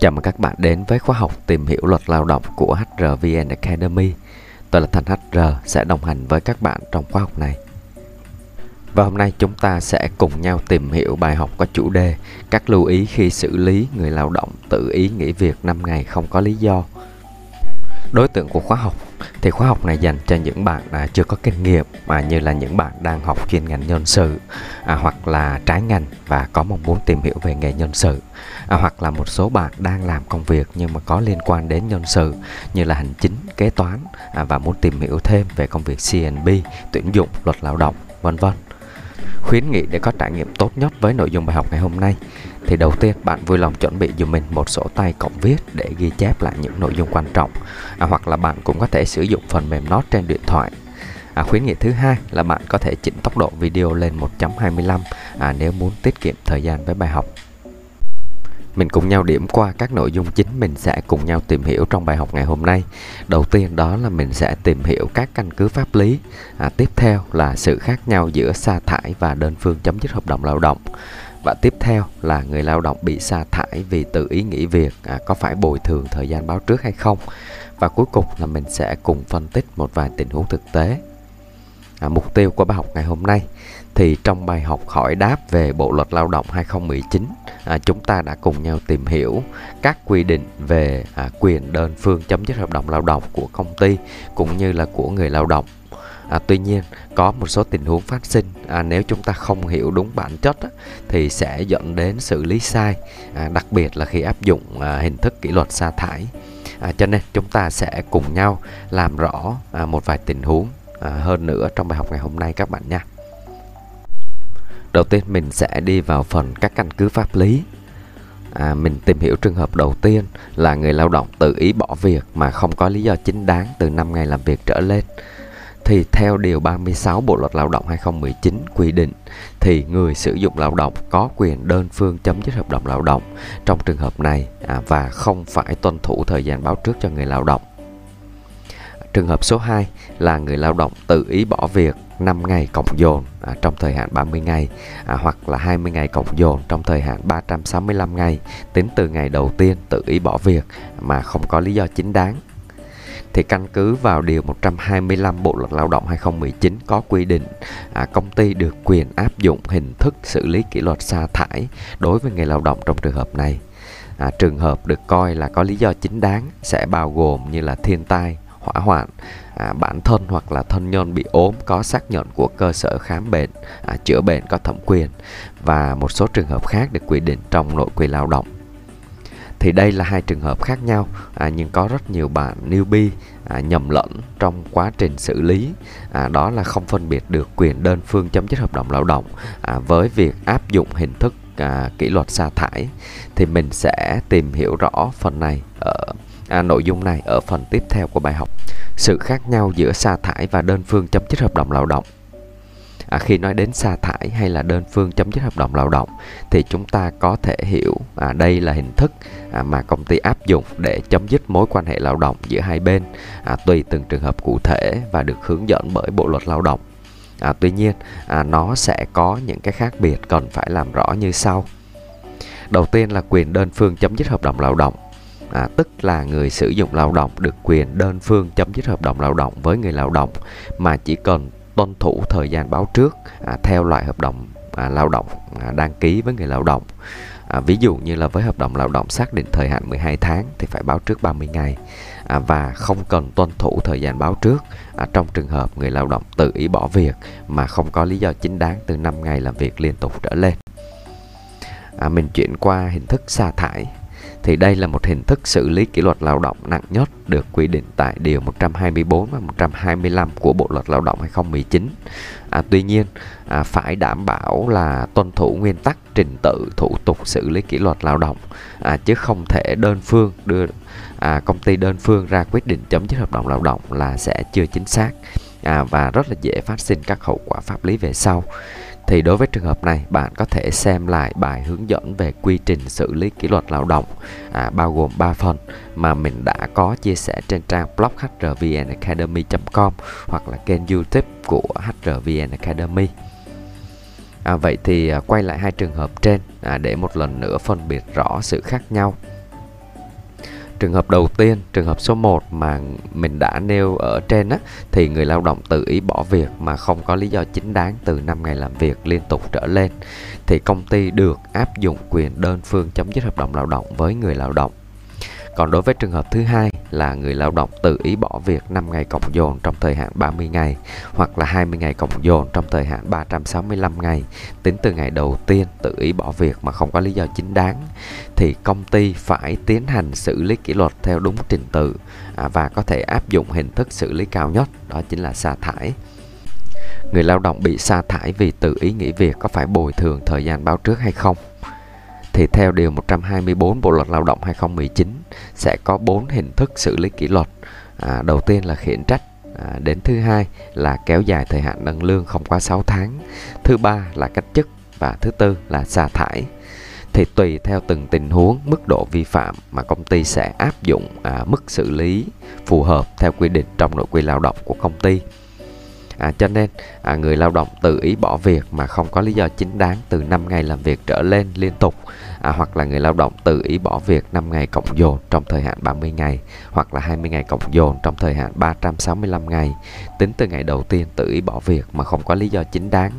Chào mừng các bạn đến với khóa học tìm hiểu luật lao động của HRVN Academy. Tôi là Thành HR sẽ đồng hành với các bạn trong khóa học này. Và hôm nay chúng ta sẽ cùng nhau tìm hiểu bài học có chủ đề các lưu ý khi xử lý người lao động tự ý nghỉ việc 5 ngày không có lý do. Đối tượng của khóa học thì khóa học này dành cho những bạn à, chưa có kinh nghiệm mà như là những bạn đang học chuyên ngành nhân sự à, hoặc là trái ngành và có mong muốn tìm hiểu về nghề nhân sự. À, hoặc là một số bạn đang làm công việc nhưng mà có liên quan đến nhân sự như là hành chính kế toán à, và muốn tìm hiểu thêm về công việc CNB tuyển dụng luật lao động vân vân. Khuyến nghị để có trải nghiệm tốt nhất với nội dung bài học ngày hôm nay thì đầu tiên bạn vui lòng chuẩn bị dùm mình một sổ tay cộng viết để ghi chép lại những nội dung quan trọng à, hoặc là bạn cũng có thể sử dụng phần mềm note trên điện thoại À, khuyến nghị thứ hai là bạn có thể chỉnh tốc độ video lên 1.25 à, nếu muốn tiết kiệm thời gian với bài học. Mình cùng nhau điểm qua các nội dung chính mình sẽ cùng nhau tìm hiểu trong bài học ngày hôm nay. Đầu tiên đó là mình sẽ tìm hiểu các căn cứ pháp lý. À, tiếp theo là sự khác nhau giữa sa thải và đơn phương chấm dứt hợp đồng lao động. Và tiếp theo là người lao động bị sa thải vì tự ý nghỉ việc à, có phải bồi thường thời gian báo trước hay không. Và cuối cùng là mình sẽ cùng phân tích một vài tình huống thực tế. À, mục tiêu của bài học ngày hôm nay thì trong bài học hỏi đáp về Bộ luật Lao động 2019 à, chúng ta đã cùng nhau tìm hiểu các quy định về à, quyền đơn phương chấm dứt hợp đồng lao động của công ty cũng như là của người lao động À, tuy nhiên có một số tình huống phát sinh à, nếu chúng ta không hiểu đúng bản chất á, thì sẽ dẫn đến xử lý sai à, đặc biệt là khi áp dụng à, hình thức kỷ luật sa thải. À, cho nên chúng ta sẽ cùng nhau làm rõ à, một vài tình huống à, hơn nữa trong bài học ngày hôm nay các bạn nha. Đầu tiên mình sẽ đi vào phần các căn cứ pháp lý. À, mình tìm hiểu trường hợp đầu tiên là người lao động tự ý bỏ việc mà không có lý do chính đáng từ 5 ngày làm việc trở lên thì theo điều 36 Bộ luật Lao động 2019 quy định thì người sử dụng lao động có quyền đơn phương chấm dứt hợp đồng lao động trong trường hợp này à, và không phải tuân thủ thời gian báo trước cho người lao động. Trường hợp số 2 là người lao động tự ý bỏ việc 5 ngày cộng dồn à, trong thời hạn 30 ngày à, hoặc là 20 ngày cộng dồn trong thời hạn 365 ngày tính từ ngày đầu tiên tự ý bỏ việc mà không có lý do chính đáng thì căn cứ vào điều 125 Bộ luật Lao động 2019 có quy định à, công ty được quyền áp dụng hình thức xử lý kỷ luật sa thải đối với người lao động trong trường hợp này. À, trường hợp được coi là có lý do chính đáng sẽ bao gồm như là thiên tai, hỏa hoạn, à, bản thân hoặc là thân nhân bị ốm có xác nhận của cơ sở khám bệnh, à, chữa bệnh có thẩm quyền và một số trường hợp khác được quy định trong nội quy lao động thì đây là hai trường hợp khác nhau. À, nhưng có rất nhiều bạn newbie à, nhầm lẫn trong quá trình xử lý. À, đó là không phân biệt được quyền đơn phương chấm dứt hợp đồng lao động à, với việc áp dụng hình thức à, kỷ luật sa thải. Thì mình sẽ tìm hiểu rõ phần này ở à, nội dung này ở phần tiếp theo của bài học. Sự khác nhau giữa sa thải và đơn phương chấm dứt hợp đồng lao động à, khi nói đến sa thải hay là đơn phương chấm dứt hợp đồng lao động thì chúng ta có thể hiểu à, đây là hình thức à, mà công ty áp dụng để chấm dứt mối quan hệ lao động giữa hai bên à, tùy từng trường hợp cụ thể và được hướng dẫn bởi bộ luật lao động. À, tuy nhiên à, nó sẽ có những cái khác biệt cần phải làm rõ như sau. Đầu tiên là quyền đơn phương chấm dứt hợp đồng lao động à, tức là người sử dụng lao động được quyền đơn phương chấm dứt hợp đồng lao động với người lao động mà chỉ cần tuân thủ thời gian báo trước à, theo loại hợp đồng à, lao động à, đăng ký với người lao động. À, ví dụ như là với hợp đồng lao động xác định thời hạn 12 tháng thì phải báo trước 30 ngày à, và không cần tuân thủ thời gian báo trước à, trong trường hợp người lao động tự ý bỏ việc mà không có lý do chính đáng từ 5 ngày làm việc liên tục trở lên. À, mình chuyển qua hình thức sa thải thì đây là một hình thức xử lý kỷ luật lao động nặng nhất được quy định tại Điều 124 và 125 của Bộ Luật Lao động 2019. À, tuy nhiên, à, phải đảm bảo là tuân thủ nguyên tắc trình tự thủ tục xử lý kỷ luật lao động, à, chứ không thể đơn phương đưa à, công ty đơn phương ra quyết định chấm dứt hợp đồng lao động là sẽ chưa chính xác à, và rất là dễ phát sinh các hậu quả pháp lý về sau thì đối với trường hợp này bạn có thể xem lại bài hướng dẫn về quy trình xử lý kỷ luật lao động à, bao gồm 3 phần mà mình đã có chia sẻ trên trang blog hrvnacademy.com hoặc là kênh youtube của hrvn academy à, vậy thì à, quay lại hai trường hợp trên à, để một lần nữa phân biệt rõ sự khác nhau. Trường hợp đầu tiên, trường hợp số 1 mà mình đã nêu ở trên á, thì người lao động tự ý bỏ việc mà không có lý do chính đáng từ 5 ngày làm việc liên tục trở lên thì công ty được áp dụng quyền đơn phương chấm dứt hợp đồng lao động với người lao động. Còn đối với trường hợp thứ hai là người lao động tự ý bỏ việc 5 ngày cộng dồn trong thời hạn 30 ngày hoặc là 20 ngày cộng dồn trong thời hạn 365 ngày tính từ ngày đầu tiên tự ý bỏ việc mà không có lý do chính đáng, thì công ty phải tiến hành xử lý kỷ luật theo đúng trình tự à, và có thể áp dụng hình thức xử lý cao nhất, đó chính là sa thải. Người lao động bị sa thải vì tự ý nghỉ việc có phải bồi thường thời gian báo trước hay không? thì theo điều 124 Bộ luật Lao động 2019 sẽ có bốn hình thức xử lý kỷ luật. À, đầu tiên là khiển trách, à, đến thứ hai là kéo dài thời hạn nâng lương không quá 6 tháng, thứ ba là cách chức và thứ tư là sa thải. Thì tùy theo từng tình huống, mức độ vi phạm mà công ty sẽ áp dụng à, mức xử lý phù hợp theo quy định trong nội quy lao động của công ty. À, cho nên à, người lao động tự ý bỏ việc mà không có lý do chính đáng từ 5 ngày làm việc trở lên liên tục. À, hoặc là người lao động tự ý bỏ việc 5 ngày cộng dồn trong thời hạn 30 ngày hoặc là 20 ngày cộng dồn trong thời hạn 365 ngày. Tính từ ngày đầu tiên tự ý bỏ việc mà không có lý do chính đáng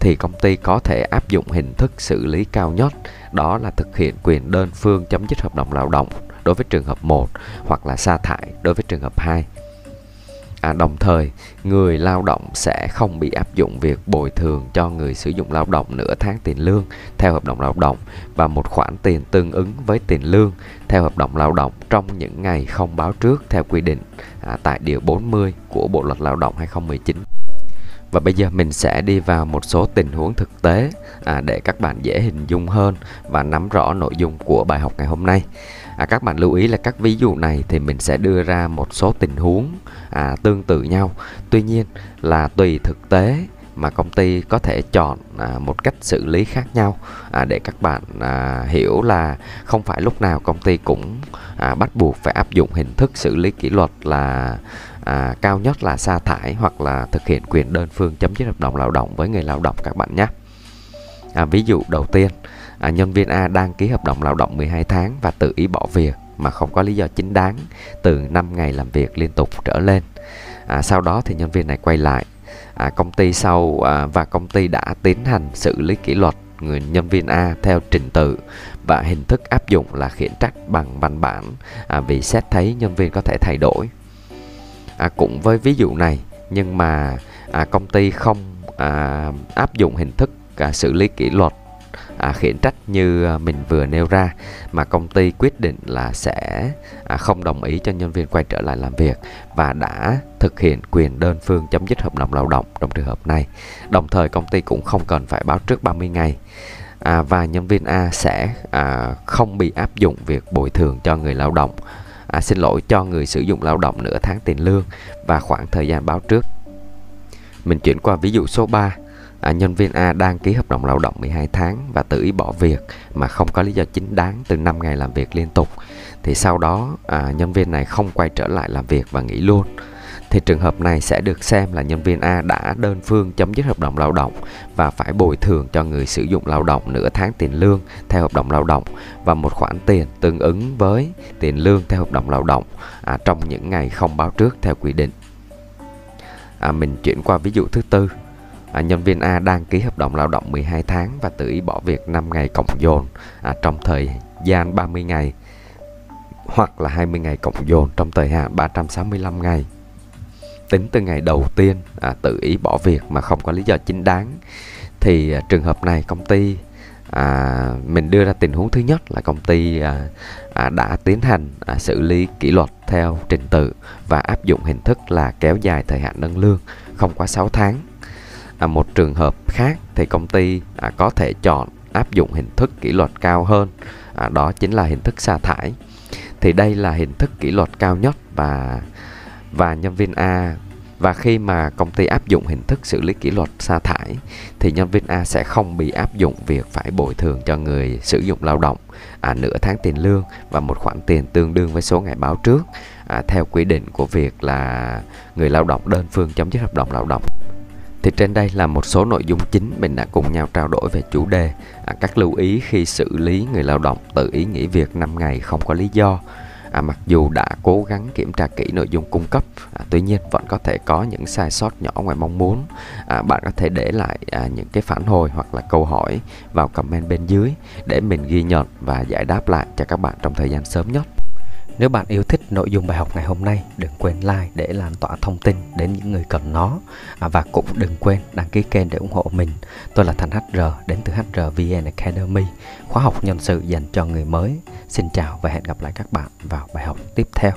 thì công ty có thể áp dụng hình thức xử lý cao nhất đó là thực hiện quyền đơn phương chấm dứt hợp đồng lao động đối với trường hợp 1 hoặc là sa thải đối với trường hợp 2 À, đồng thời, người lao động sẽ không bị áp dụng việc bồi thường cho người sử dụng lao động nửa tháng tiền lương theo hợp đồng lao động và một khoản tiền tương ứng với tiền lương theo hợp đồng lao động trong những ngày không báo trước theo quy định à, tại Điều 40 của Bộ Luật Lao động 2019. Và bây giờ mình sẽ đi vào một số tình huống thực tế à, để các bạn dễ hình dung hơn và nắm rõ nội dung của bài học ngày hôm nay. À, các bạn lưu ý là các ví dụ này thì mình sẽ đưa ra một số tình huống à, tương tự nhau. Tuy nhiên là tùy thực tế mà công ty có thể chọn à, một cách xử lý khác nhau à, để các bạn à, hiểu là không phải lúc nào công ty cũng à, bắt buộc phải áp dụng hình thức xử lý kỷ luật là à, cao nhất là sa thải hoặc là thực hiện quyền đơn phương chấm dứt hợp đồng lao động với người lao động các bạn nhé. À, ví dụ đầu tiên à, nhân viên A đang ký hợp đồng lao động 12 tháng và tự ý bỏ việc mà không có lý do chính đáng từ 5 ngày làm việc liên tục trở lên. À, sau đó thì nhân viên này quay lại à, công ty sau à, và công ty đã tiến hành xử lý kỷ luật người nhân viên A theo trình tự và hình thức áp dụng là khiển trách bằng văn bản à, vì xét thấy nhân viên có thể thay đổi. À, cũng với ví dụ này nhưng mà à, công ty không à, áp dụng hình thức à, xử lý kỷ luật à, khiển trách như à, mình vừa nêu ra mà công ty quyết định là sẽ à, không đồng ý cho nhân viên quay trở lại làm việc và đã thực hiện quyền đơn phương chấm dứt hợp đồng lao động trong trường hợp này. Đồng thời công ty cũng không cần phải báo trước 30 ngày à, và nhân viên A sẽ à, không bị áp dụng việc bồi thường cho người lao động à, xin lỗi cho người sử dụng lao động nửa tháng tiền lương và khoảng thời gian báo trước. Mình chuyển qua ví dụ số 3 à, nhân viên A đang ký hợp đồng lao động 12 tháng và tự ý bỏ việc mà không có lý do chính đáng từ 5 ngày làm việc liên tục. Thì sau đó à, nhân viên này không quay trở lại làm việc và nghỉ luôn. Thì trường hợp này sẽ được xem là nhân viên A đã đơn phương chấm dứt hợp đồng lao động và phải bồi thường cho người sử dụng lao động nửa tháng tiền lương theo hợp đồng lao động và một khoản tiền tương ứng với tiền lương theo hợp đồng lao động à, trong những ngày không báo trước theo quy định. À, mình chuyển qua ví dụ thứ tư à, nhân viên A đang ký hợp đồng lao động 12 tháng và tự ý bỏ việc 5 ngày cộng dồn à, trong thời gian 30 ngày hoặc là 20 ngày cộng dồn trong thời hạn 365 ngày. Tính từ ngày đầu tiên à, tự ý bỏ việc mà không có lý do chính đáng thì à, trường hợp này công ty à, mình đưa ra tình huống thứ nhất là công ty à, à, đã tiến hành à, xử lý kỷ luật theo trình tự và áp dụng hình thức là kéo dài thời hạn nâng lương không quá 6 tháng à, một trường hợp khác thì công ty à, có thể chọn áp dụng hình thức kỷ luật cao hơn. À, đó chính là hình thức sa thải. Thì đây là hình thức kỷ luật cao nhất và và nhân viên A. Và khi mà công ty áp dụng hình thức xử lý kỷ luật sa thải thì nhân viên A sẽ không bị áp dụng việc phải bồi thường cho người sử dụng lao động à, nửa tháng tiền lương và một khoản tiền tương đương với số ngày báo trước à, theo quy định của việc là người lao động đơn phương chấm dứt hợp đồng lao động thì trên đây là một số nội dung chính mình đã cùng nhau trao đổi về chủ đề. À, các lưu ý khi xử lý người lao động tự ý nghỉ việc 5 ngày không có lý do. À, mặc dù đã cố gắng kiểm tra kỹ nội dung cung cấp à, tuy nhiên vẫn có thể có những sai sót nhỏ ngoài mong muốn. À, bạn có thể để lại à, những cái phản hồi hoặc là câu hỏi vào comment bên dưới để mình ghi nhận và giải đáp lại cho các bạn trong thời gian sớm nhất nếu bạn yêu thích nội dung bài học ngày hôm nay, đừng quên like để lan tỏa thông tin đến những người cần nó. À, và cũng đừng quên đăng ký kênh để ủng hộ mình. Tôi là Thành HR đến từ HRVN Academy, khóa học nhân sự dành cho người mới. Xin chào và hẹn gặp lại các bạn vào bài học tiếp theo.